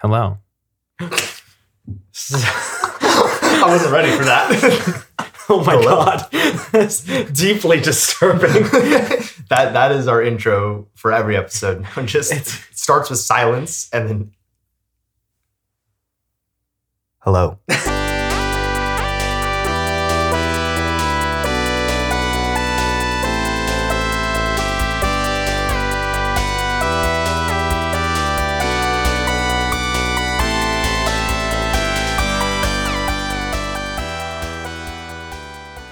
Hello. I wasn't ready for that. Oh my Hello. god, that's deeply disturbing. that that is our intro for every episode. Just it starts with silence and then hello.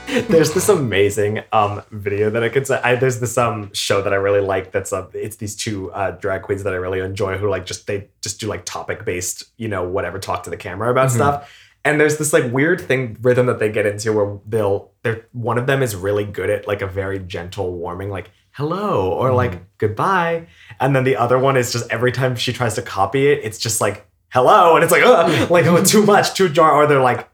there's this amazing um video that I could say. I, there's this um show that I really like. That's uh, it's these two uh, drag queens that I really enjoy who like just they just do like topic based, you know, whatever talk to the camera about stuff. And there's this like weird thing rhythm that they get into where they'll they're one of them is really good at like a very gentle warming like hello or like goodbye, and then the other one is just every time she tries to copy it, it's just like hello, and it's like like oh too much too jar or they're like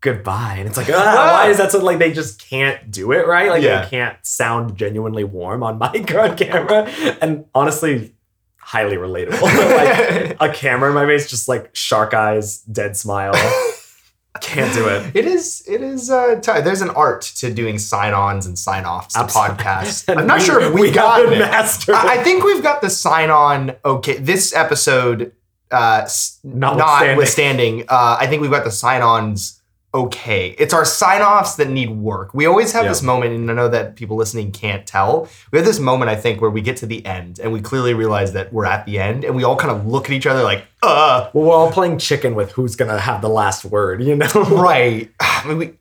goodbye and it's like ah, why is that so like they just can't do it right like Yeah. they can't sound genuinely warm on mic or on camera and honestly highly relatable like a camera in my face just like shark eyes dead smile can't do it It is. It is. Uh, t- there's an art to doing sign-ons and sign-offs to Absolutely. podcasts. I'm not we- sure if we we got it. mastered. I I think we've got the sign-on. Okay, this episode, uh, Notwithstanding. notwithstanding, uh, I think we've got the sign-ons. Okay, it's our sign-offs that need work. We always have Yeah. this moment, and I know that people listening can't tell. We have this moment, I think, where we get to the end, and we clearly realize that we're at the end, and we all kind of look at each other like, "Uh, well we're all playing chicken with who's gonna have the last word you know right." I mean, we,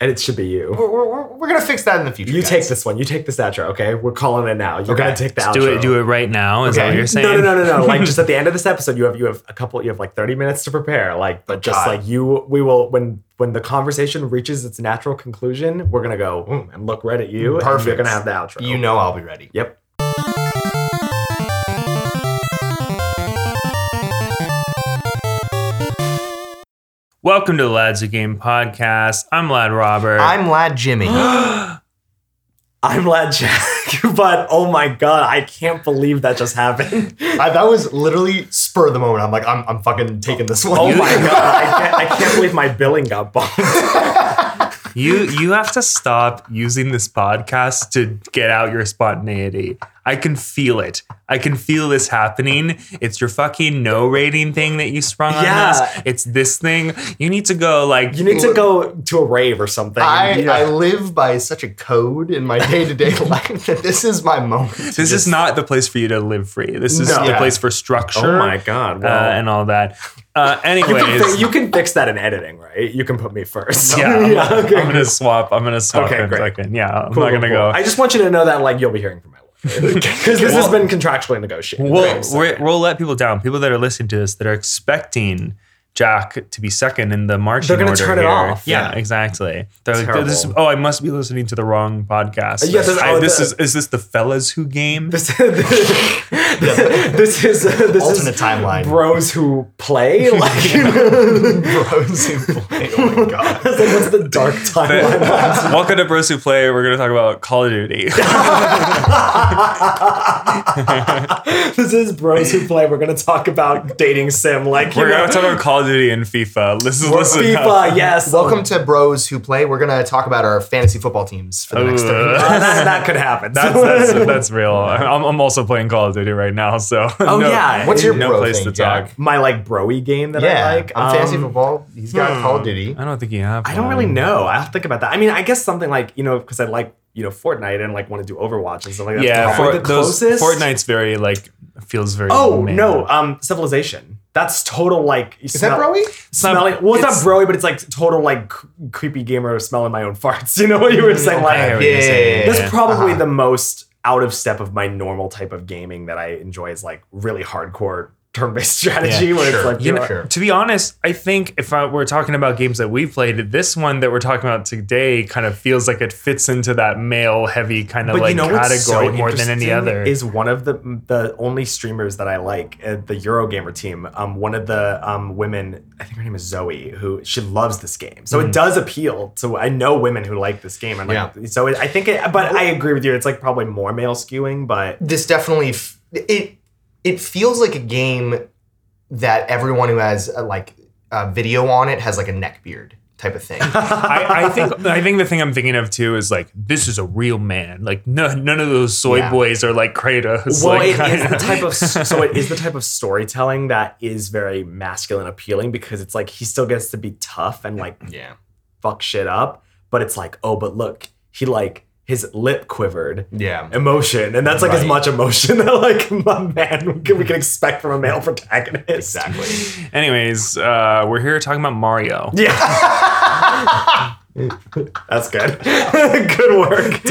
and it should be you we're, we're, we're gonna fix that in the future. you guys. take this one you take this outro okay we're calling it now you're Okay. gonna take the outro Do it. Do it right now. Is that what you're saying? No, no, no, no, no. Like just at the end of this episode, you have you have a couple, you have like thirty minutes to prepare. Like, but just God. like you, we will when when the conversation reaches its natural conclusion, we're gonna go and look right at you. And you're gonna have the outro. You know I'll be ready. Yep. Welcome to the Lads Who Game podcast. I'm Lad Robert. I'm Lad Jimmy. I'm Lad Jack, but oh my god, I can't believe that just happened. I, that was literally spur of the moment. I'm like, I'm, I'm fucking taking this one. Oh my god, I can't, I can't believe my billing got bumped. You you have to stop using this podcast to get out your spontaneity. I can feel it. I can feel this happening. It's your fucking no rating thing that you sprung on Yeah. us. It's this thing. You need to go like You need to go to a rave or something. I, Yeah. I live by such a code in my day to day life that this is my moment. to this is not the place for you to live free. This is No. the Yeah. place for structure. oh my god. uh, and all that. Uh, You anyways, can, fi- you can fix that in editing, right? You can put me first. yeah, I'm, yeah okay. I'm gonna swap. I'm gonna swap Okay, in a great. second. Yeah, I'm Cool, not gonna cool, go. I just want you to know that like you'll be hearing from my lawyer because this has been contractually negotiated. We'll, Right, so- we'll let people down. People that are listening to this that are expecting Jack to be second in the marching They're gonna order turn it off. Yeah, Yeah. exactly. They're like, Terrible. this, oh, I must be listening to the wrong podcast. Yeah, this- I- oh, this the- is is this the fellas who game? This, this is uh, this Alternate is timeline. bros who play. Like, Bros who play. Oh my god. It's like, what's the dark timeline? Welcome to Bros Who Play. We're gonna talk about Call of Duty. this is bros who play. We're gonna talk about dating sim. Like We're gonna talk about Call of Duty and FIFA. Listen, or listen. FIFA. up. Yes. Welcome to Bros Who Play. We're gonna talk about our fantasy football teams for the next Ooh. 30 minutes. Uh, that, that could happen. That's, that's that's real. I'm, I'm also playing Call of Duty right now, so Oh, no, yeah. What's your no bro place thing, to Jack? talk. my like broy game that Yeah, I like. I'm fantasy Um, football. He's got hmm. Call of Duty. I don't think you have. I don't really know. I have to think about that. I mean, I guess something like you know because I like you know Fortnite and like want to do Overwatch and stuff like that. Yeah, for, the those closest. Fortnite's very like feels very. Oh male. no, um, Civilization. That's total like. Is that broy? Smelling. well, it's, it's- not broy, but it's like total like c- creepy gamer smelling my own farts. You know what you were saying? Like I Yeah, saying. yeah, that's probably Uh-huh. the most out of step of my normal type of gaming that I enjoy is like really hardcore turn-based strategy Yeah, where sure. it's like You you know, know, Sure. to be honest, I think if I, we're talking about games that we've played, this one that we're talking about today kind of feels like it fits into that male heavy kind of But like you know what's so category more than any other. is one of the the only streamers that I like, uh, the Eurogamer team. Um, one of the um women, I think her name is Zoe, who she loves this game, so Mm. it does appeal to. I know women who like this game, and like, so it, I think it. But I agree with you. It's like probably more male skewing, but This definitely f- it it feels like a game that everyone who has uh, like a video on it has like a neck beard type of thing. I, I think I think the thing I'm thinking of too is like this is a real man. Like no, none of those soy Yeah. boys are like Kratos. Well, like, it is the type of so it is the type of storytelling that is very masculine appealing because it's like he still gets to be tough and like yeah. fuck shit up, but it's like oh, but look, he like his lip quivered. Yeah. Emotion, and that's like as much emotion that like my man we can, we can expect from a male protagonist. Exactly. Anyways, uh, we're here talking about Mario. Yeah. That's good. good work.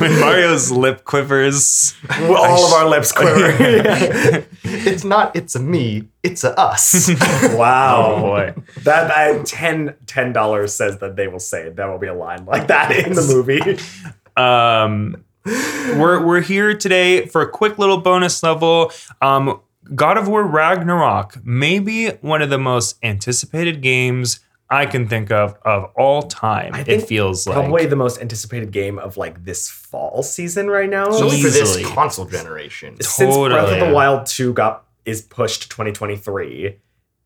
when Mario's lip quivers. All of our lips quiver. it's not it's a me, it's a us. wow. Oh boy. That, that 10 dollars says that they will say that will be a line like that in the movie. Um, we're we're here today for a quick little bonus level. Um, God of War Ragnarok, maybe one of the most anticipated games I can think of of all time. I It think feels like Probably the most anticipated game of like this fall season right now. Only for this Easily. console generation. Since Breath of the Wild 2 got is pushed to 2023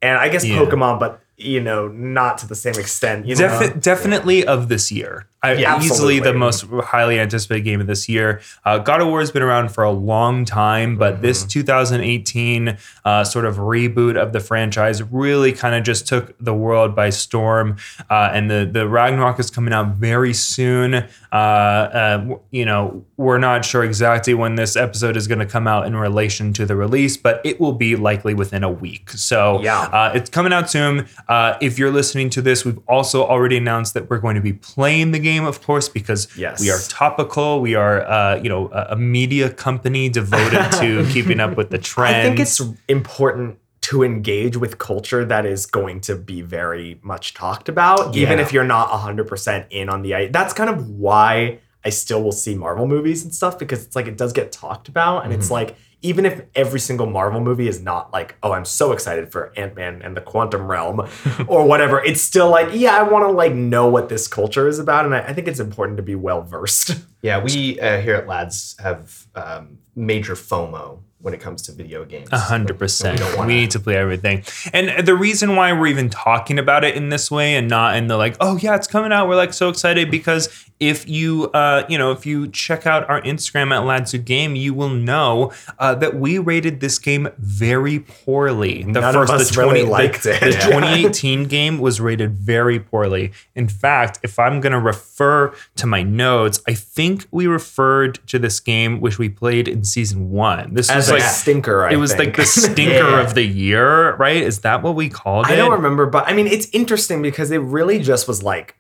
and I guess Yeah. Pokemon but you know not to the same extent you know Defi- definitely of this year. I, Yeah, easily the most highly anticipated game of this year. Uh, God of War has been around for a long time, but this Mm-hmm. 2018 uh, sort of reboot of the franchise really kind of just took the world by storm. Uh, and the the Ragnarok is coming out very soon. Uh, uh, you know, we're not sure exactly when this episode is going to come out in relation to the release, but it will be likely within a week. So Yeah. uh, it's coming out soon. Uh, if you're listening to this, we've also already announced that we're going to be playing the game, of course, because Yes. we are topical. We are, uh, you know, a, a media company devoted to keeping up with the trends. I think it's important to engage with culture that is going to be very much talked about, even if you're not 100% in on the. That's kind of why I still will see Marvel movies and stuff because it's like it does get talked about. And it's like, even if every single Marvel movie is not like, oh, I'm so excited for Ant Man and the Quantum Realm or whatever, it's still like, yeah, I want to like know what this culture is about. And I, I think it's important to be well versed. Yeah, we uh, here at Lads have um, major FOMO when it comes to video games. A hundred percent. We need to play everything. And the reason why we're even talking about it in this way and not in the like, oh yeah, it's coming out. We're like so excited because if you uh, you know, if you check out our Instagram at Lads Who Game, you will know uh, that we rated this game very poorly. The None of us really liked the, it. The 2018 game was rated very poorly. In fact, if I'm gonna refer to my notes, I think we referred to this game which we played in season one. This As a like stinker, I it was think. like the stinker Yeah. of the year, right? Is that what we called it? I don't remember, but I mean, it's interesting because it really just was like.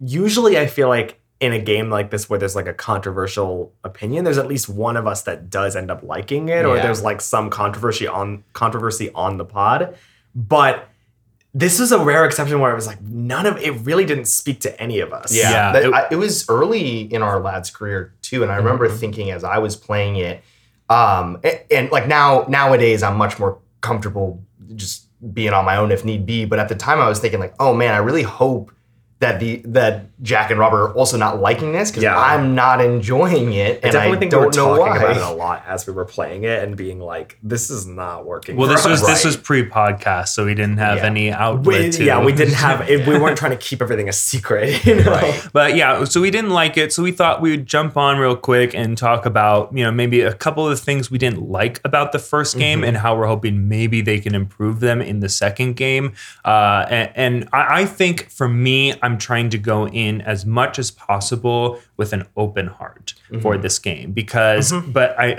Usually, I feel like in a game like this where there's like a controversial opinion, there's at least one of us that does end up liking it, or Yeah. there's like some controversy on controversy on the pod. But this was a rare exception where it was like none of it really didn't speak to any of us. Yeah, Yeah, that- it- I- it, was early in our lad's career too, and I remember Mm-hmm. thinking as I was playing it, um, a- and, like now nowadays I'm much more comfortable just being on my own if need be. But at the time I was thinking like, oh man, I really hope that the that Jack and Robert are also not liking this because Yeah. I'm not enjoying it, I and definitely I think don't we were know talking why. about it a lot as we were playing it and being like, "This is not working." Well, for this was us. this was pre-podcast, so we didn't have Yeah. any outlet. We- to, yeah, we didn't have it. We weren't trying to keep everything a secret. You know? But yeah, so we didn't like it. So we thought we would jump on real quick and talk about, you know, maybe a couple of the things we didn't like about the first game and how we're hoping maybe they can improve them in the second game. Uh, and and I, I think for me, I'm trying to go in as much as possible with an open heart for this game because, but I,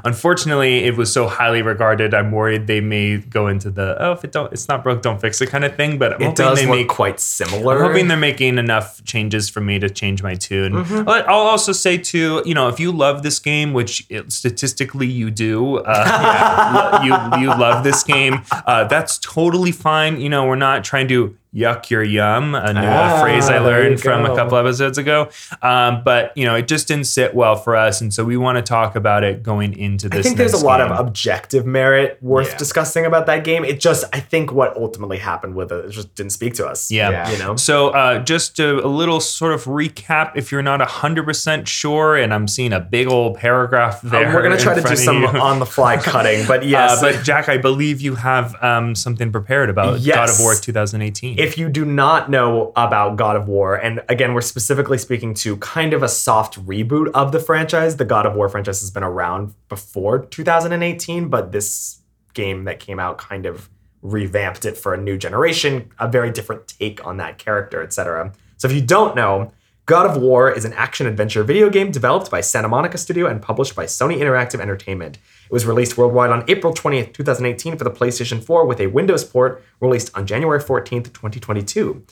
unfortunately, it was so highly regarded. I'm worried they may go into the oh, if it don't, it's not broke, don't fix it kind of thing. But I'm It does they look make quite similar. I'm hoping they're making enough changes for me to change my tune. Mm-hmm. But I'll also say too, you know, if you love this game, which it, statistically you do, uh, lo- you you love this game, uh, that's totally fine. You know, we're not trying to yuck your yum, a new Ah, phrase I learned from a couple episodes ago. Um, Um, but you know, it just didn't sit well for us, and so we want to talk about it going into this. I think there's a next lot game. of objective merit worth Yeah. discussing about that game. It just, I think, what ultimately happened with it, it just didn't speak to us. Yeah. Yeah. you know. So, uh, just a, a little sort of recap if you're not 100% sure, and I'm seeing a big old paragraph Uh, there. we're gonna try to do some on the fly cutting, but yes, Uh, but Jack, I believe you have um, something prepared about God of War 2018. If you do not know about God of War, and again, we're specifically speaking to kind of a soft reboot of the franchise. The God of War franchise has been around before 2018, but this game that came out kind of revamped it for a new generation, a very different take on that character, etc. So if you don't know, God of War is an action adventure video game developed by Santa Monica Studio and published by Sony Interactive Entertainment. It was released worldwide on April 20th, 2018 for the PlayStation 4 with a Windows port released on January 14th, 2022.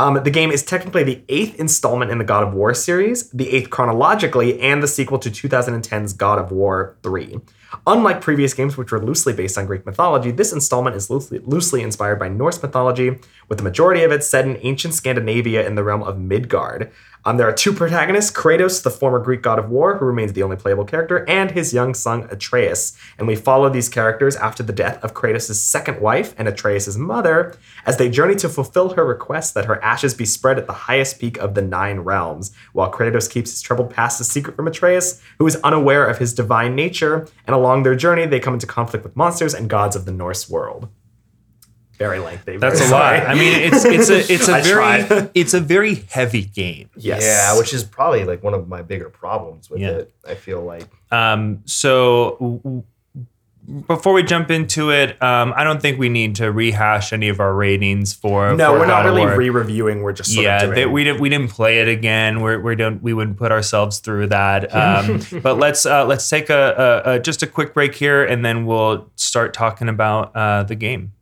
Um, the game is technically the eighth installment in the God of War series, the eighth chronologically, and the sequel to 2010's God of War 3. Unlike previous games, which were loosely based on Greek mythology, this installment is loosely, loosely inspired by Norse mythology, with the majority of it set in ancient Scandinavia in the realm of Midgard. Um, there are two protagonists Kratos, the former Greek god of war, who remains the only playable character, and his young son Atreus. And we follow these characters after the death of Kratos' second wife and Atreus' mother as they journey to fulfill her request that her ashes be spread at the highest peak of the nine realms, while Kratos keeps his troubled past a secret from Atreus, who is unaware of his divine nature. And along their journey, they come into conflict with monsters and gods of the Norse world. Very lengthy. That's very a lot. I mean, it's it's a it's a I very tried. it's a very heavy game. yes. Yeah, which is probably like one of my bigger problems with Yeah. it. I feel like. Um, so w- w- before we jump into it, um, I don't think we need to rehash any of our ratings for. No, for we're not God of really War. re-reviewing. We're just sort yeah, of doing. they, we didn't we didn't play it again. We're, we don't we wouldn't put ourselves through that. Um, but let's uh, let's take a, a, a just a quick break here, and then we'll start talking about uh, the game.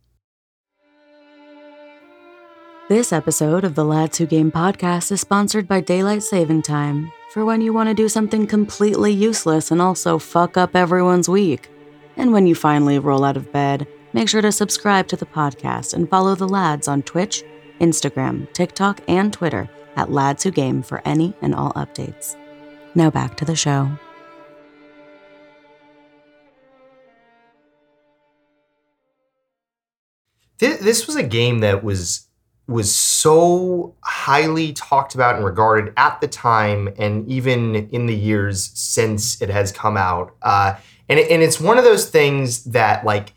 This episode of the Lads Who Game podcast is sponsored by Daylight Saving Time for when you want to do something completely useless and also fuck up everyone's week. And when you finally roll out of bed, make sure to subscribe to the podcast and follow the lads on Twitch, Instagram, TikTok, and Twitter at Lads Who Game for any and all updates. Now back to the show. This, was a game that was was so highly talked about and regarded at the time, and even in the years since it has come out. Uh, and and it's one of those things that like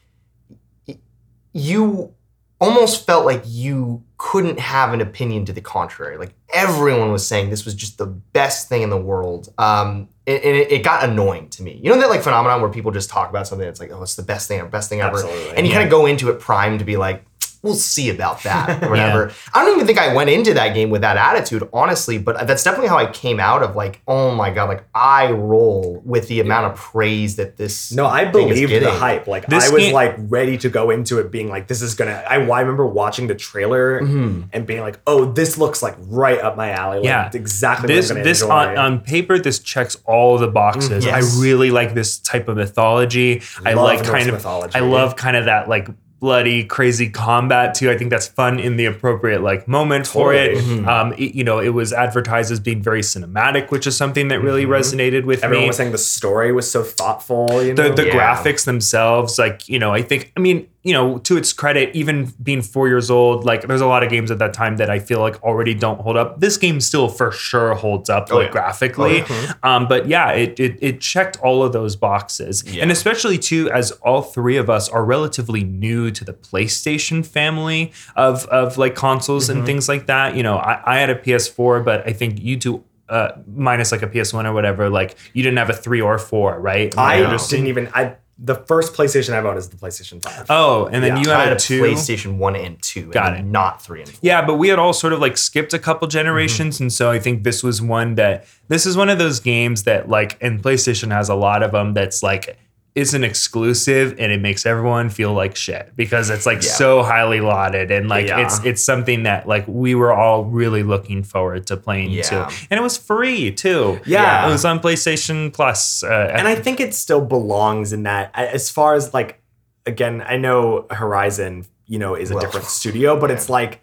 you almost felt like you couldn't have an opinion to the contrary. Like everyone was saying this was just the best thing in the world. Um, and and it, it got annoying to me. You know that like phenomenon where people just talk about something that's like, oh, it's the best thing, or best thing ever, Absolutely. and you Yeah. kind of go into it primed to be like, we'll see about that or whatever. I don't even think I went into that game with that attitude, honestly, but that's definitely how I came out of like, oh my god, like I roll with the amount of praise that this. No, I thing is believed the hype. Like This I was game- like ready to go into it, being like, "This is gonna." I, I remember watching the trailer Mhm. and being like, "Oh, this looks like right up my alley. Like, Yeah. exactly this what I'm gonna this enjoy." on, on paper this checks all the boxes. Mm, yes. I really like this type of mythology. I like kind of mythology. I love kind of that like bloody crazy combat too. I think that's fun in the appropriate like moment for it. Totally. Mhm. Um, it- you know, it was advertised as being very cinematic, which is something that really Mhm. resonated with Everyone me. was saying the story was so thoughtful. You know, the the Yeah. graphics themselves, like you know, I think I mean, you know, to its credit, even being four years old, like there's a lot of games at that time that I feel like already don't hold up. This game still for sure holds up Oh, like yeah. graphically. Um, but yeah, it, it it checked all of those boxes, Yeah. and especially too as all three of us are relatively new to the PlayStation family of of like consoles Mm-hmm. and things like that. You know, I, I had a PS4, but I think you two. Uh, minus like a PS1 or whatever, like you didn't have a three or four, right? I just didn't even. I the first PlayStation I bought is the PlayStation Five. Oh, and then Yeah, you had, had a two. PlayStation One and Two, Got and it. not three and four. Yeah, but we had all sort of like skipped a couple generations, mm-hmm. and so I think this was one that this is one of those games that like, and PlayStation has a lot of them. That's like isn't exclusive, and it makes everyone feel like shit because it's like Yeah. so highly lauded, and like Yeah. it's it's something that like we were all really looking forward to playing Yeah. too, and it was free too. Yeah. it was on PlayStation Plus, uh, and I think it still belongs in that. As far as like, again, I know Horizon, you know, is a Well, different studio, but it's like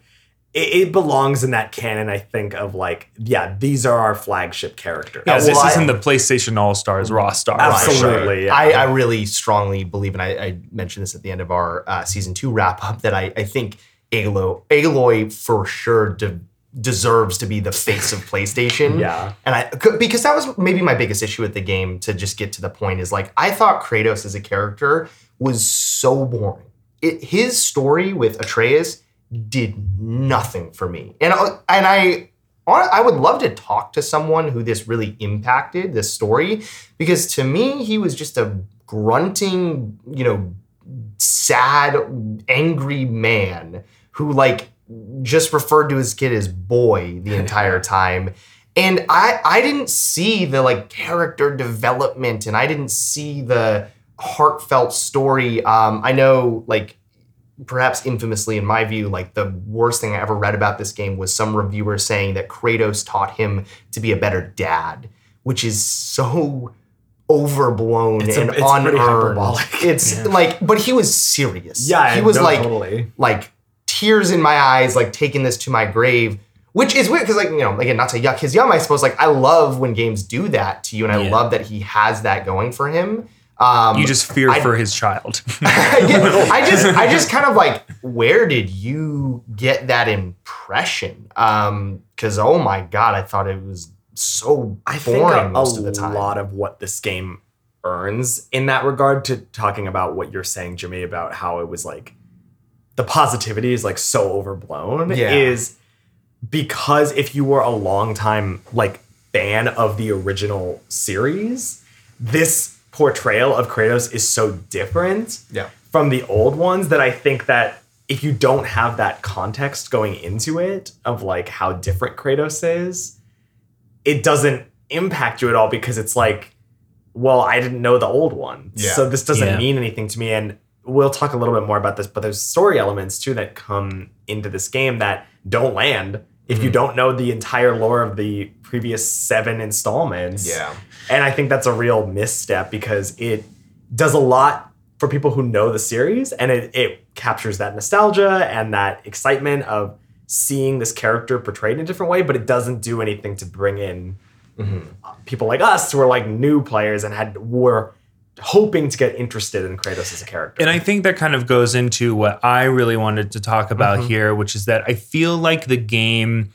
it, it belongs in that canon. I think of like, yeah, these are our flagship characters. Yeah, well, this I- isn't the PlayStation All Stars Raw Stars. Absolutely, yeah. I, I really strongly believe, and I, I mentioned this at the end of our uh, season two wrap up, that I, I think Aloy, Aloy for sure de- deserves to be the face of PlayStation. Yeah. And I, c- because that was maybe my biggest issue with the game to just get to the point is like, I thought Kratos as a character was so boring. It, his story with Atreus did nothing for me. And, I- and I, I would love to talk to someone who this really impacted this story because to me he was just a grunting, you know, sad, angry man who like just referred to his kid as boy the entire time. And I I didn't see the like character development and I didn't see the heartfelt story. Um, I know like perhaps infamously in my view, like the worst thing I ever read about this game was some reviewer saying that Kratos taught him to be a better dad, which is so overblown It's a- and it's unearned. It's like, but he was serious. Yeah, he was no, like, totally. like tears in my eyes, like taking this to my grave. Which is weird because, like, you know, again, not to yuck his yum, I suppose. Like, I love when games do that to you, and I Yeah. love that he has that going for him. Um, You just fear I- for his child. I, I just I just kind of like where did you get that impression? Um cuz oh my god, I thought it was so I think boring a, most a of the time. A lot of what this game earns in that regard to talking about what you're saying, Jimmy, about how it was like the positivity is like so overblown Yeah. is because if you were a long time like fan of the original series, this portrayal of Kratos is so different Yeah. from the old ones that I think that if you don't have that context going into it of like how different Kratos is, it doesn't impact you at all because it's like, well, I didn't know the old one. Yeah. So this doesn't Yeah. mean anything to me. And we'll talk a little bit more about this, but there's story elements too that come into this game that don't land if Mm-hmm. you don't know the entire lore of the previous seven installments. Yeah. And I think that's a real misstep because it does a lot for people who know the series and it, it captures that nostalgia and that excitement of seeing this character portrayed in a different way, but it doesn't do anything to bring in people like us who are like new players and had were hoping to get interested in Kratos as a character. And I think that kind of goes into what I really wanted to talk about Mm-hmm. here, which is that I feel like the game.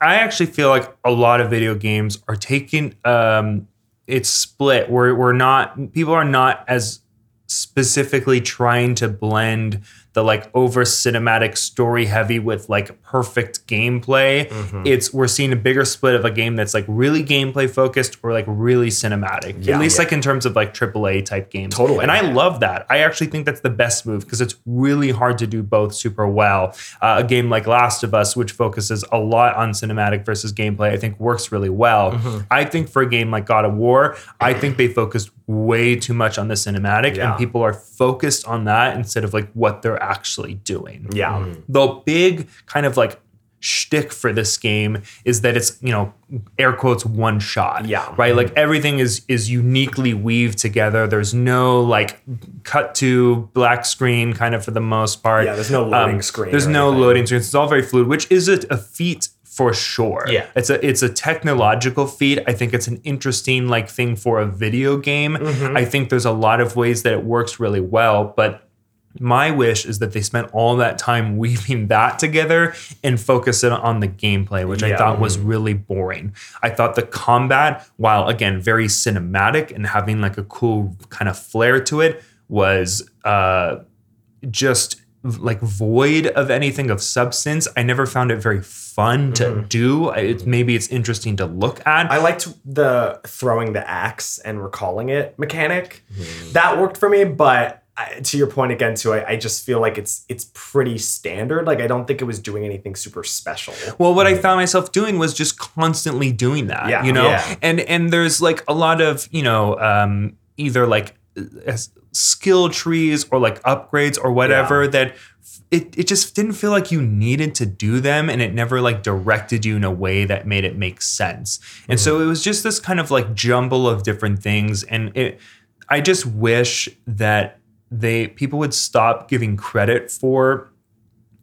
I actually feel like a lot of video games are taking um, it's split. We're we're not people are not as specifically trying to blend the like over cinematic story heavy with like perfect gameplay. Mm-hmm. It's we're seeing a bigger split of a game that's like really gameplay focused or like really cinematic. Yeah. At least Yeah. like in terms of like AAA type games. Totally. And I love that. I actually think that's the best move because it's really hard to do both super well. Uh, a game like Last of Us, which focuses a lot on cinematic versus gameplay, I think works really well. Mm-hmm. I think for a game like God of War, I think they focused way too much on the cinematic and people are focused on that instead of like what they're actually doing. yeah. The big kind of like shtick for this game is that it's you know air quotes one shot Yeah. right like everything is is uniquely weaved together there's no like cut to black screen kind of for the most part Yeah, there's no loading screen there's no anything. loading screens it's all very fluid which is a, a feat for sure Yeah. it's a it's a technological feat i think it's an interesting like thing for a video game Mm-hmm. i think there's a lot of ways that it works really well but my wish is that they spent all that time weaving that together and focus it on the gameplay, which I thought was mm-hmm. really boring. I thought the combat, while again very cinematic and having like a cool kind of flair to it, was uh, just like void of anything of substance. I never found it very fun to mm-hmm. do. I- It's maybe it's interesting to look at. I liked the throwing the axe and recalling it mechanic. Mm-hmm. That worked for me, but I, to your point again, too, I, I just feel like it's it's pretty standard. Like I don't think it was doing anything super special. Well, what I found myself doing was just constantly doing that. Yeah. you know, Yeah. and and there's like a lot of you know um, either like uh, skill trees or like upgrades or whatever that it, it just didn't feel like you needed to do them and it never like directed you in a way that made it make sense and so it was just this kind of like jumble of different things and it i just wish that they people would stop giving credit for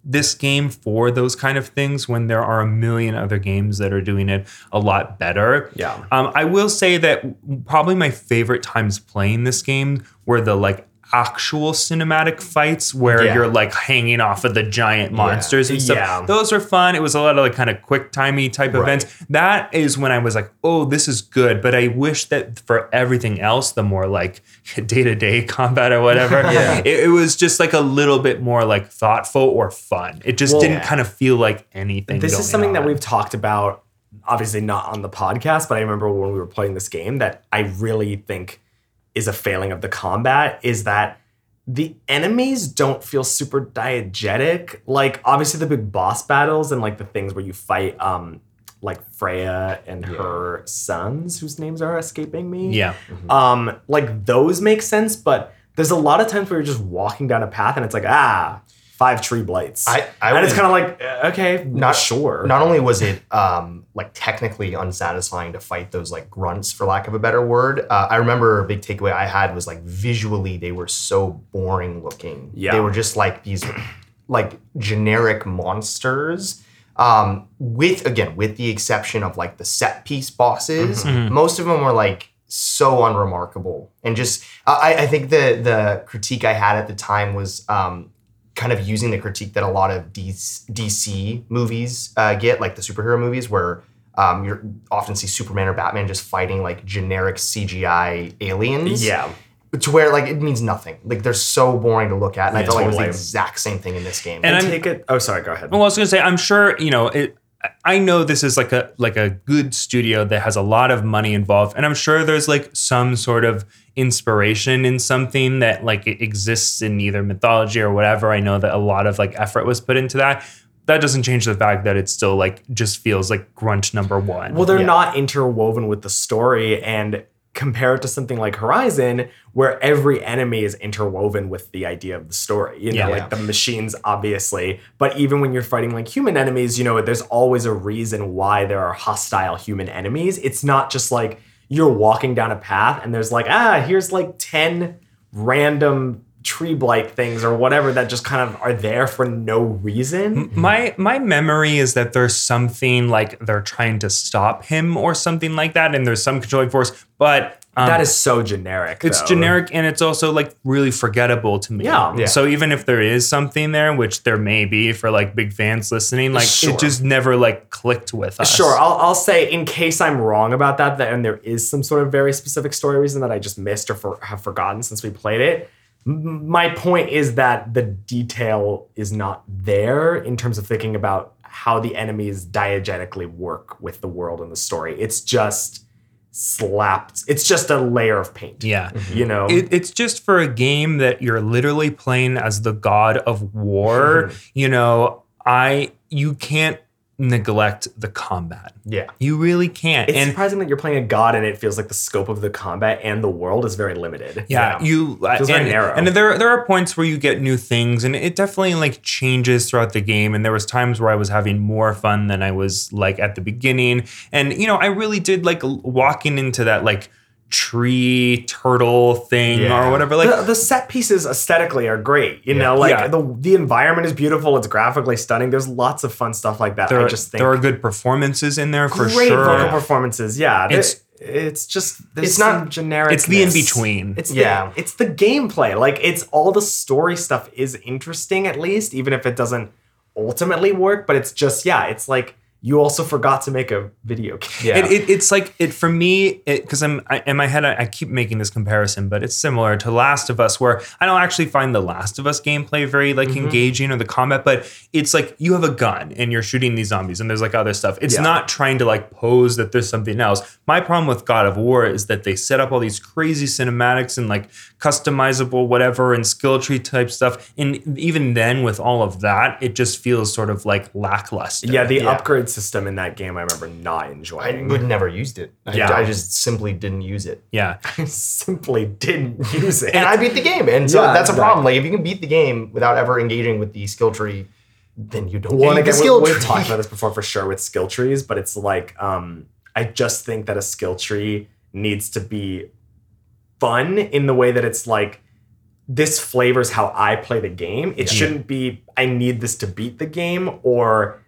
this game for those kind of things when there are a million other games that are doing it a lot better. Yeah. Um, I will say that probably my favorite times playing this game were the like actual cinematic fights where Yeah. you're like hanging off of the giant monsters and stuff. Yeah. Those are fun. It was a lot of like kind of quick timey type Right. events. That is when I was like, oh, this is good. But I wish that for everything else, the more like day to day combat or whatever, Yeah. it, it was just like a little bit more like thoughtful or fun. It just Well, didn't yeah. kind of feel like anything. this is something that we've talked about obviously not on the podcast but i remember when we were playing this game that i really think is a failing of the combat is that the enemies don't feel super diegetic. Like obviously the big boss battles and like the things where you fight um like freya and her sons whose names are escaping me. Yeah. um like those make sense but there's a lot of times where you're just walking down a path and it's like ah five tree blights I- I and it's kind of like uh, okay Not sure Not only was it um, like technically unsatisfying to fight those like grunts, for lack of a better word. Uh, I remember a big takeaway I had was like visually they were so boring looking. Yeah. they were just like these like generic monsters. Um, with again, with the exception of like the set piece bosses, most of them were like so unremarkable and just I, I think the the critique I had at the time was um, kind of using the critique that a lot of DC, DC movies uh, get, like the superhero movies, where um, you often see Superman or Batman just fighting like generic CGI aliens. yeah To where like it means nothing. Like they're so boring to look at. And I Yeah, felt like it was the exact same thing in this game. And and I'm- take it oh sorry go ahead Well, I was gonna say, I'm sure you know it. I know this is like a like a good studio that has a lot of money involved, and I'm sure there's like some sort of inspiration in something that like exists in either mythology or whatever. I know that a lot of like effort was put into that. That doesn't change the fact that it still like just feels like grunt number one. Well, they're Yeah. not interwoven with the story, and compare it to something like Horizon, where every enemy is interwoven with the idea of the story. You know, Yeah. like the machines, obviously, but even when you're fighting like human enemies, you know, there's always a reason why there are hostile human enemies. It's not just like you're walking down a path and there's like, ah, here's like 10 random tree blight things or whatever that just kind of are there for no reason. My my memory is that there's something like they're trying to stop him or something like that, and there's some controlling force. But um, that is so generic. it's though. generic and it's also like really forgettable to me. Yeah. Yeah. So even if there is something there, which there may be for like big fans listening, like Sure. it just never like clicked with us. Sure, I'll, I'll say in case I'm wrong about that, that and there is some sort of very specific story reason that I just missed or for, have forgotten since we played it. M- My point is that the detail is not there in terms of thinking about how the enemies diegetically work with the world and the story. It's just slapped. It's just a layer of paint. Yeah. You mm-hmm. know. It, it's just for a game that you're literally playing as the god of war. you know, I you can't neglect the combat. yeah. You really can't. it's and surprising that you're playing a god and it feels like the scope of the combat and the world is very limited. Yeah, you Feels and, very narrow. and there there are points where you get new things, and it definitely like changes throughout the game. And there was times where I was having more fun than I was like at the beginning. And you know, I really did like walking into that like tree turtle thing Yeah. or whatever. Like the, the set pieces aesthetically are great. You know, like Yeah. the the environment is beautiful. It's graphically stunning. There's lots of fun stuff like that. there, I are, just think there are good performances in there for great sure. vocal performances. Yeah, It's- it's just It's not- generic. It's the in between. It's Yeah. the, it's the gameplay. Like it's all the story stuff is interesting at least, even if it doesn't ultimately work. But it's just yeah, it's like you also forgot to make a video game. Yeah. It, it, it's like it for me because I'm I, in my head. I, I keep making this comparison, but it's similar to Last of Us, where I don't actually find the Last of Us gameplay very like Mm-hmm. engaging or the combat, but it's like you have a gun and you're shooting these zombies, and there's like other stuff. It's Yeah. not trying to like pose that there's something else. My problem with God of War is that they set up all these crazy cinematics and like customizable whatever and skill tree type stuff, and even then with all of that, it just feels sort of like lackluster. Yeah, the Yeah. upgrade system in that game I remember not enjoying. I would never used it. I, Yeah. I just simply didn't use it. yeah. I simply didn't use it. And I beat the game. And so Yeah, that's a exactly. problem. Like if you can beat the game without ever engaging with the skill tree, then you don't Well, and need the skill we, tree. we've talked about this before for sure with skill trees, but it's like um, I just think that a skill tree needs to be fun in the way that it's like this flavors how I play the game. It shouldn't be I need this to beat the game or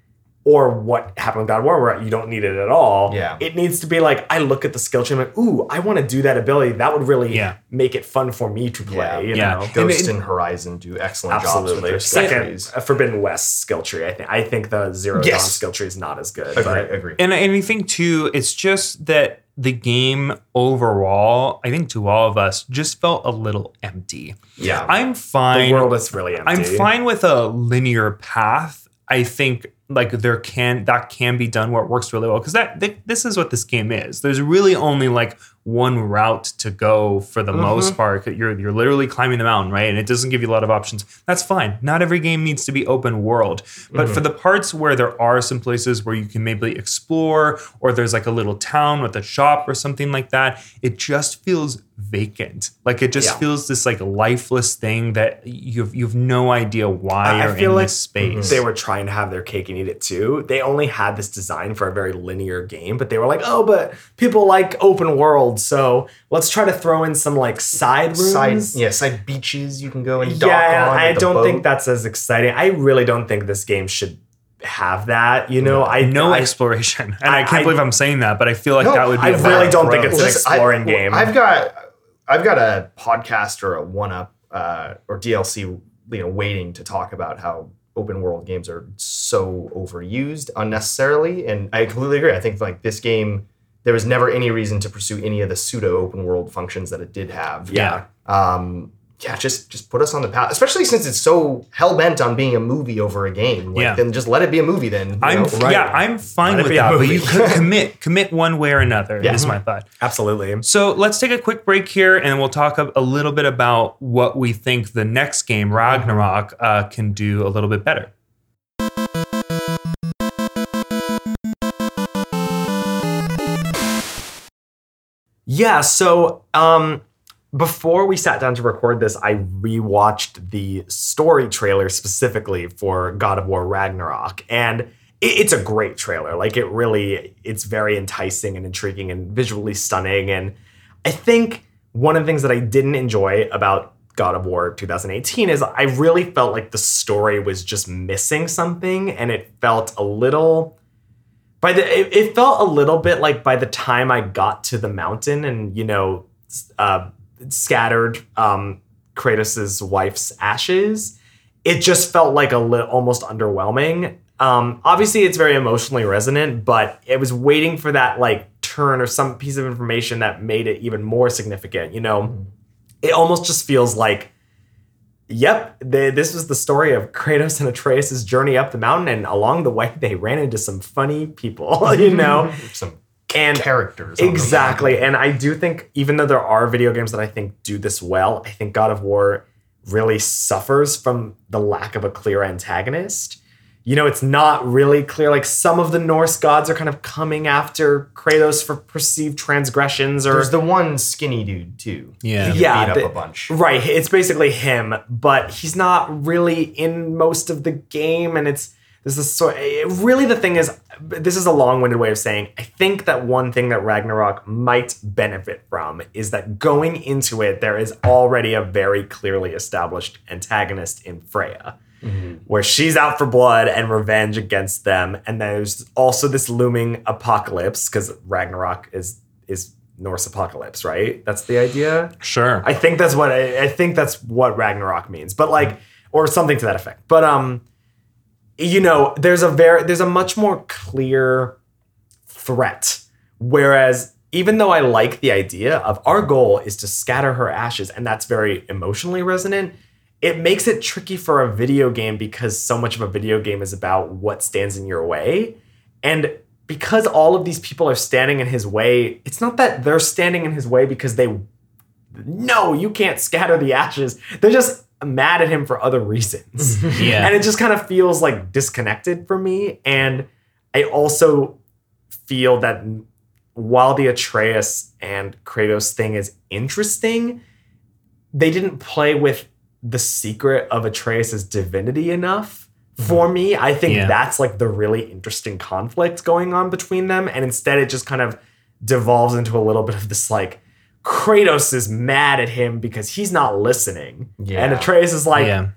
or what happened with God of War where you don't need it at all. Yeah. It needs to be like I look at the skill tree, I'm like, ooh, I want to do that ability. That would really Yeah. make it fun for me to play. Yeah. You Yeah. know? Ghost And it- and Horizon do excellent jobs with Absolutely. their skill Second, a uh, Forbidden West skill tree. I think I think the Zero Yes. Dawn skill tree is not as good. Agree, but agree. And, and I think too, it's just that the game overall, I think to all of us, just felt a little empty. Yeah. I'm fine. the world is really empty. I'm fine with a linear path. I think like there can that can be done where it works really well because that th- this is what this game is. There's really only like one route to go for the most mm-hmm. part. You're you're literally climbing the mountain, right? And it doesn't give you a lot of options. That's fine. Not every game needs to be open world, but mm-hmm. for the parts where there are some places where you can maybe explore, or there's like a little town with a shop or something like that, it just feels vacant. Like it just Yeah. feels this like lifeless thing that you've you've no idea why I you're feel in like this space. they were trying to have their cake and eat it too. They only had this design for a very linear game, but they were like, "Oh, but people like open world, so let's try to throw in some like side rooms." Side, yeah, side beaches you can go and dock yeah, on. I with the don't boat. think that's as exciting. I really don't think this game should have that. You know, I no I, exploration, and I, I- can't I- believe I'm saying that, but I feel like No, that would be. I a really don't think approach. it's an Listen, I- exploring well, game. I've got I've got a podcast or a one up uh, or DLC you know waiting to talk about how open world games are so overused unnecessarily and I completely agree. I think like this game there was never any reason to pursue any of the pseudo open world functions that it did have. yeah. Um yeah, just just put us on the path, especially since it's so hell bent on being a movie over a game. Like, Yeah. then just let it be a movie. Then you I'm know? yeah, I'm fine Let with that, but you could commit commit one way or another. Yeah. Is my thought. Absolutely. So let's take a quick break here, and we'll talk a, a little bit about what we think the next game, Ragnarok, uh, can do a little bit better. Yeah, so um before we sat down to record this, I rewatched the story trailer specifically for God of War Ragnarok and it, it's a great trailer. Like it really it's very enticing and intriguing and visually stunning and I think one of the things that I didn't enjoy about God of War 2018 is I really felt like the story was just missing something and it felt a little by the it, it felt a little bit like by the time I got to the mountain and you know uh, scattered um, Kratos' wife's ashes, it just felt like a li- almost underwhelming. Um, obviously, it's very emotionally resonant, but it was waiting for that like turn or some piece of information that made it even more significant. You know, it almost just feels like Yep, they, this was the story of Kratos and Atreus' journey up the mountain, and along the way they ran into some funny people, you know, some and characters. exactly. And I do think, even though there are video games that I think do this well, I think God of War really suffers from the lack of a clear antagonist. You know, it's not really clear. Like some of the Norse gods are kind of coming after Kratos for perceived transgressions, or There's the one skinny dude too. Yeah. He Yeah, beat up the- a bunch. Right, it's basically him, but he's not really in most of the game, and it's this is so it- Really, the thing is, this is a long-winded way of saying. I think that one thing that Ragnarok might benefit from is that going into it, there is already a very clearly established antagonist in Freya, where she's out for blood and revenge against them, and there's also this looming apocalypse because Ragnarok is is Norse apocalypse, right? That's the idea. Sure. I think that's what I, I think that's what Ragnarok means, but like or something to that effect. But um, you know, there's a very there's a much more clear threat. Whereas even though I like the idea of our goal is to scatter her ashes, and that's very emotionally resonant, it makes it tricky for a video game because so much of a video game is about what stands in your way. And because all of these people are standing in his way, it's not that they're standing in his way because they no, you can't scatter the ashes. They're just mad at him for other reasons. Yeah. And it just kind of feels like disconnected for me. And I also feel that while the Atreus and Kratos thing is interesting, they didn't play with the secret of Atreus' divinity enough mm-hmm. for me. I think Yeah. that's like the really interesting conflict going on between them. And instead, it just kind of devolves into a little bit of this like Kratos is mad at him because he's not listening. Yeah. And Atreus is like, yeah.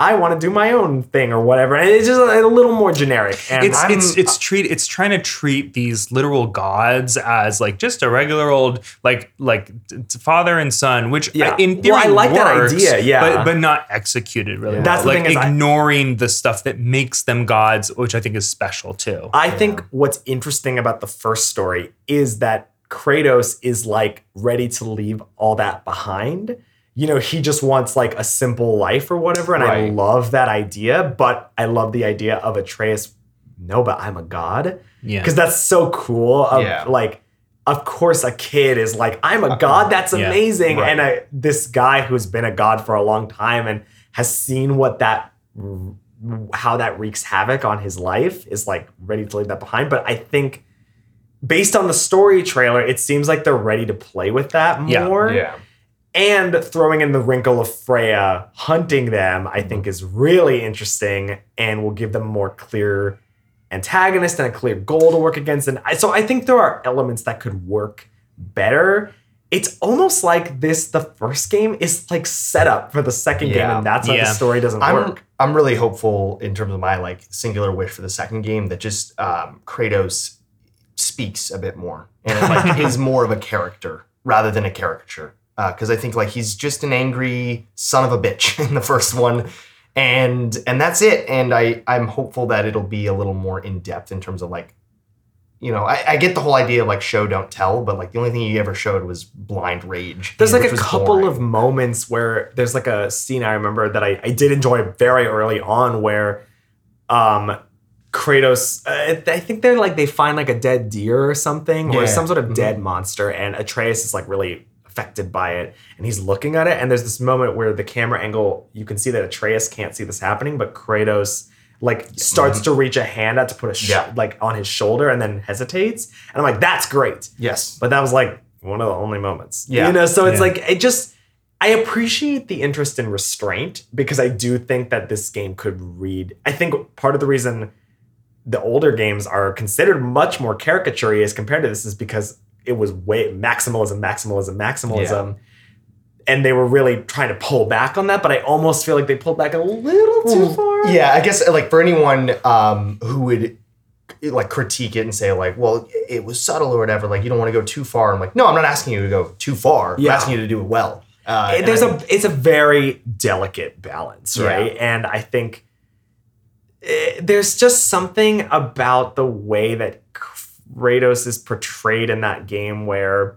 I want to do my own thing or whatever. And it's just a, a little more generic. And it's I'm- it's it's treat it's trying to treat these literal gods as like just a regular old like like father and son, which Yeah. in theory Well, I like that idea, yeah. but but not executed really. That's well. the like thing is I- ignoring the stuff that makes them gods, which I think is special too. I think what's interesting about the first story is that Kratos is like ready to leave all that behind. You know, he just wants like a simple life or whatever. And I love that idea, but I love the idea of Atreus. No, but I'm a god. yeah, Because that's so cool. Of Yeah. like, of course, a kid is like, I'm a god. Uh, that's Yeah. amazing. Right. And I, this guy who's been a god for a long time and has seen what that, how that wreaks havoc on his life is like ready to leave that behind. But I think based on the story trailer, it seems like they're ready to play with that more. Yeah. And throwing in the wrinkle of Freya hunting them, I think is really interesting and will give them a more clear antagonist and a clear goal to work against. And I, so I think there are elements that could work better. It's almost like this, the first game is like set up for the second game, and that's why Yeah. the story doesn't I'm work. I'm really hopeful in terms of my like singular wish for the second game that just um, Kratos speaks a bit more and like is more of a character rather than a caricature. Because I think like he's just an angry son of a bitch in the first one, and and that's it. And I I'm hopeful that it'll be a little more in depth in terms of like. You know, I, I get the whole idea of like show don't tell, but like the only thing he ever showed was blind rage. There's like a couple boring. of moments where there's like a scene I remember that I, I did enjoy very early on where um Kratos uh, I think they're like they find like a dead deer or something or some sort of Mhm. dead monster and Atreus is like really affected by it and he's looking at it and there's this moment where the camera angle you can see that Atreus can't see this happening but Kratos like starts to reach a hand out to put a sh- Yeah. like on his shoulder and then hesitates and I'm like that's great yes, but that was like one of the only moments. Yeah. You know, so it's Yeah. like it just I appreciate the interest in restraint because I do think that this game could read. I think part of the reason the older games are considered much more caricature as compared to this is because it was way maximalism, maximalism, maximalism. And they were really trying to pull back on that, but I almost feel like they pulled back a little too Well, far. Yeah, I guess like for anyone um, who would like critique it and say like, well, it was subtle or whatever. Like you don't want to go too far. I'm like, no, I'm not asking you to go too far. Yeah. I'm asking you to do it well. Uh, there's I a it's a very delicate balance Yeah. right and i think eh, there's just something about the way that kratos is portrayed in that game where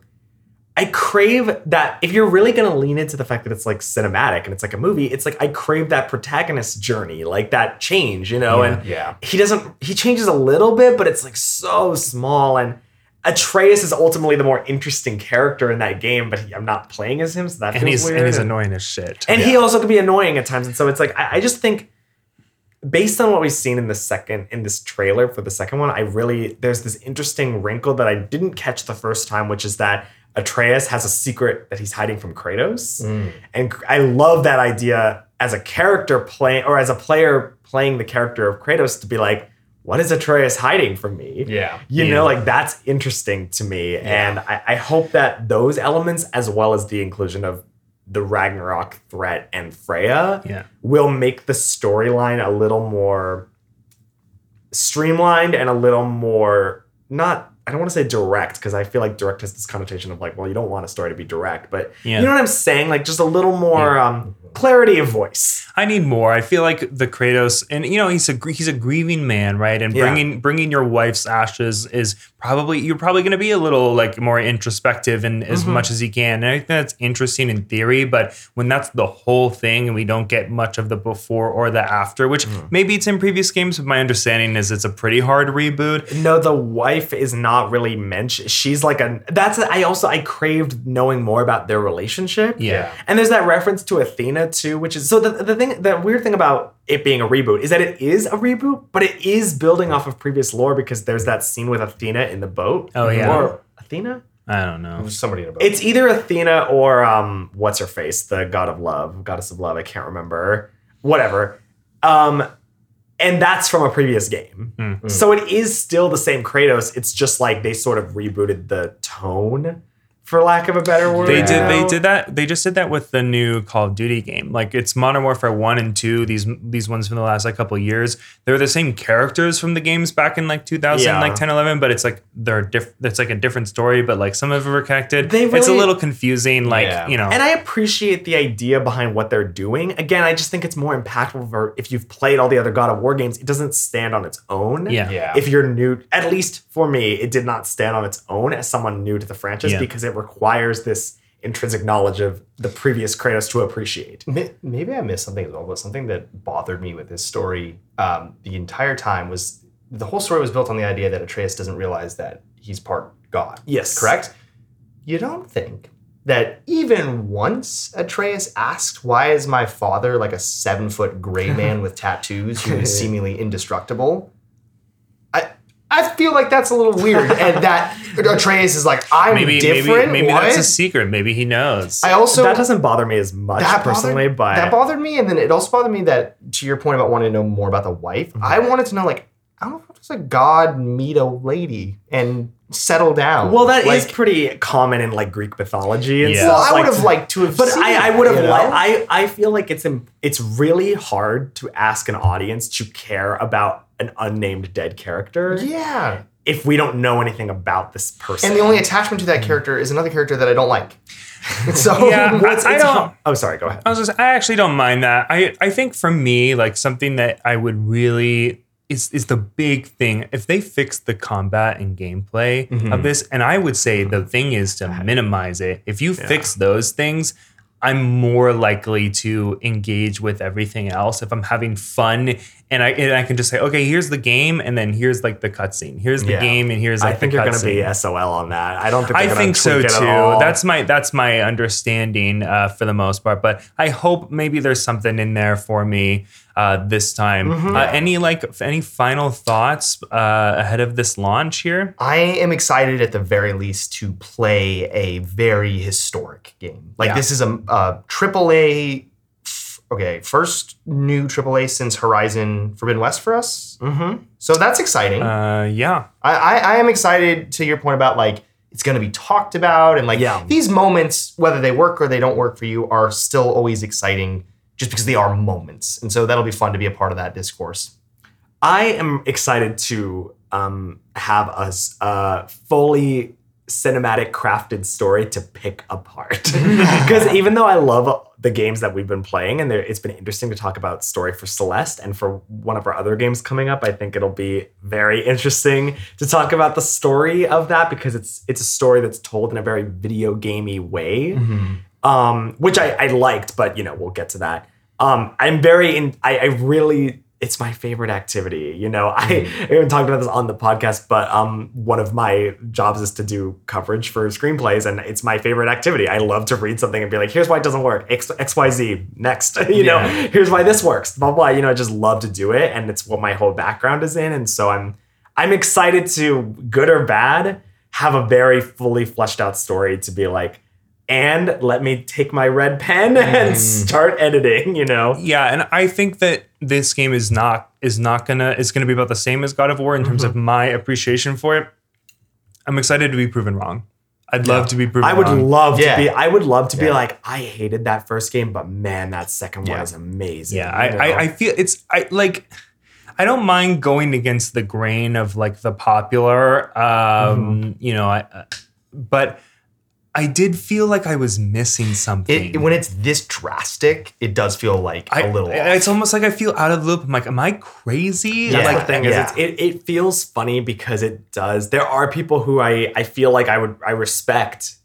i crave that if you're really going to lean into the fact that it's like cinematic and it's like a movie it's like i crave that protagonist journey like that change you know Yeah. and yeah, he doesn't he changes a little bit but it's like so small and Atreus is ultimately the more interesting character in that game, but he, I'm not playing as him, so that and feels he's weird. and he's annoying as shit. And he also can be annoying at times. And so it's like I, I just think based on what we've seen in the second in this trailer for the second one, I really there's this interesting wrinkle that I didn't catch the first time, which is that Atreus has a secret that he's hiding from Kratos. Mm. And I love that idea as a character playing or as a player playing the character of Kratos to be like, what is Atreus hiding from me? yeah, You Yeah. know, like that's interesting to me. And I, I hope that those elements, as well as the inclusion of the Ragnarok threat and Freya, Yeah. will make the storyline a little more streamlined and a little more not I don't want to say direct because I feel like direct has this connotation of like, well, you don't want a story to be direct, but Yeah. you know what I'm saying? Like just a little more um, clarity of voice. I need more. I feel like the Kratos, and you know, he's a he's a grieving man, right? And Yeah. bringing bringing your wife's ashes is probably you're probably going to be a little like more introspective and as Mm-hmm. much as you can. And I think that's interesting in theory, but when that's the whole thing, and we don't get much of the before or the after, which Mm-hmm. maybe it's in previous games, but my understanding is it's a pretty hard reboot. No, the wife is not really mentioned. She's like a that's I also I craved knowing more about their relationship. Yeah. And there's that reference to Athena too, which is so the, the thing the weird thing about it being a reboot is that it is a reboot, but it is building off of previous lore because there's that scene with Athena in the boat. Oh, yeah. Or Athena? I don't know. There's somebody in a boat. It's either Athena or um what's her face, the god of love, goddess of love, I can't remember. Whatever. Um and that's from a previous game. Hmm. So it is still the same Kratos. It's just like they sort of rebooted the tone for lack of a better word. They you did. They did that. They just did that with the new Call of Duty game. Like it's Modern Warfare One and Two. These these ones from the last like couple of years. They're the same characters from the games back in like 2000, Yeah. like 10, 11, But it's like they're different. It's like a different story. But like some of them are connected. They it's a little confusing. Like Yeah. you know. And I appreciate the idea behind what they're doing. Again, I just think it's more impactful for if you've played all the other God of War games, it doesn't stand on its own. Yeah. Yeah. If you're new, at least for me, it did not stand on its own as someone new to the franchise Yeah. because it requires this intrinsic knowledge of the previous Kratos to appreciate. Maybe I missed something as well, but something that bothered me with this story um, the entire time was the whole story was built on the idea that Atreus doesn't realize that he's part God. Yes. Correct? You don't think that even once Atreus asked, Why is my father like a seven foot gray man with tattoos who is seemingly indestructible? I I feel like that's a little weird. and that Atreus is like, I'm maybe different. maybe maybe what? that's a secret. Maybe he knows. I also that doesn't bother me as much that personally, bothered, but that bothered me, and then it also bothered me that to your point about wanting to know more about the wife, Mm-hmm. I wanted to know like I don't know if does a god meet a lady and settle down. well, that is like, pretty common in like Greek mythology and Yeah. Well, stuff. I would have liked to have, But seen I, I would have you know? liked. I, I feel like it's it's really hard to ask an audience to care about an unnamed dead character yeah, if we don't know anything about this person. and the only attachment to that character is another character that I don't like. so Yeah, What's- I it's don't- hard- Oh, sorry. Go ahead. I was just, I actually don't mind that. I, I think for me, like something that I would really is is the big thing. If they fix the combat and gameplay of mm-hmm. this, and I would say the mm-hmm. thing is to minimize it. If you fix those things, I'm more likely to engage with everything else. If I'm having fun and I and I can just say, okay, here's the game, and then here's like the cutscene. Here's the Yeah. game, and here's like I think you're going to be SOL on that. I don't think. I gonna think so tweak it at too. That's my that's my understanding uh, for the most part. But I hope maybe there's something in there for me uh, this time. Mm-hmm. Uh, any like any final thoughts uh, ahead of this launch here? I am excited at the very least to play a very historic game. Like Yeah. this is a, a triple A. Okay, first new AAA since Horizon Forbidden West for us. Mhm. So that's exciting. Uh, yeah, I, I, I am excited to your point about like it's going to be talked about and like Yeah. these moments, whether they work or they don't work for you, are still always exciting just because they are moments. And so that'll be fun to be a part of that discourse. I am excited to um, have a s- a fully cinematic crafted story to pick apart. Because even though I love the games that we've been playing, and there- it's been interesting to talk about story for Celeste and for one of our other games coming up, I think it'll be very interesting to talk about the story of that because it's it's a story that's told in a very video gamey way um, which I, I liked, but you know, we'll get to that. Um, I'm very in. I, I really, it's my favorite activity. You know, I, I haven't talked about this on the podcast, but um, one of my jobs is to do coverage for screenplays, and it's my favorite activity. I love to read something and be like, "Here's why it doesn't work. X, X Y, Z. Next. you know, Yeah. here's why this works. Blah blah. You know, I just love to do it, and it's what my whole background is in, and so I'm I'm excited to, good or bad, have a very fully fleshed out story to be like, and let me take my red pen and start editing, you know? yeah, and I think that this game is not is not gonna is gonna be about the same as God of War in terms of my appreciation for it. I'm excited to be proven wrong. I'd love to be proven I would wrong. love Yeah. to be, I would love to be like, I hated that first game, but man, that second one Yeah. is amazing. Yeah, I. I, I feel it's I like I don't mind going against the grain of like the popular, um, you know, I, uh, but I did feel like I was missing something. It, when it's this drastic, it does feel like I, a little. off. it's almost like I feel out of the loop. I'm like, am I crazy? That's Yeah. the thing is Yeah. it's, it, it feels funny because it does. There are people who I, I feel like I would I respect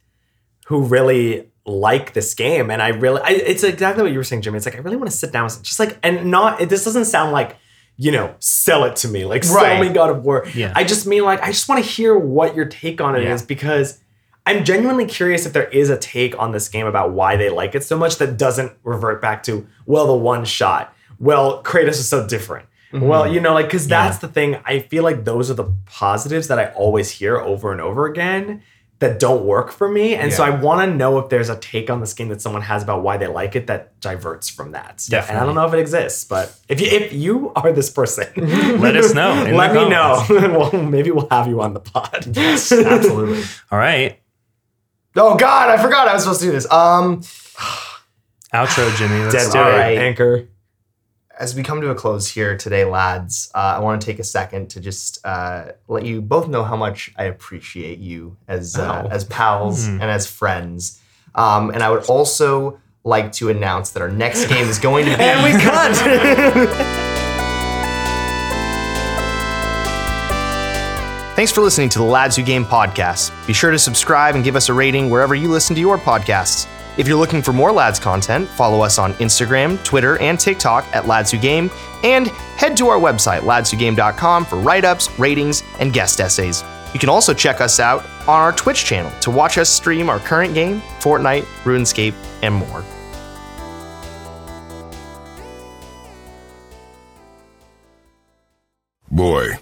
who really like this game. And I really I, it's exactly what you were saying, Jimmy. It's like I really want to sit down with just like and not it, this doesn't sound like you know, sell it to me. Like sell me God of War. Yeah. I just mean like I just want to hear what your take on it is Yeah. because I'm genuinely curious if there is a take on this game about why they like it so much that doesn't revert back to, well, the one shot. Well, Kratos is so different. Mm-hmm. Well, you know, like, because that's the thing. I feel like those are the positives that I always hear over and over again that don't work for me. And so I want to know if there's a take on this game that someone has about why they like it that diverts from that. Definitely. And I don't know if it exists, but if you, if you are this person, Let us know Let me know. well, maybe we'll have you on the pod. yes, absolutely. All right. Oh God, I forgot I was supposed to do this. Um, Outro, Jimmy. Let's Dead do All it. right. Anchor. as we come to a close here today, lads, uh, I want to take a second to just uh, let you both know how much I appreciate you as uh, Oh. as pals Hmm. and as friends. Um, and I would also like to announce that our next game is going to be. And we cut. Thanks for listening to the Lads Who Game podcast. Be sure to subscribe and give us a rating wherever you listen to your podcasts. If you're looking for more Lads content, follow us on Instagram, Twitter, and TikTok at Lads Who Game, and head to our website, ladswhogame.com, for write ups, ratings, and guest essays. You can also check us out on our Twitch channel to watch us stream our current game, Fortnite, RuneScape, and more. Boy,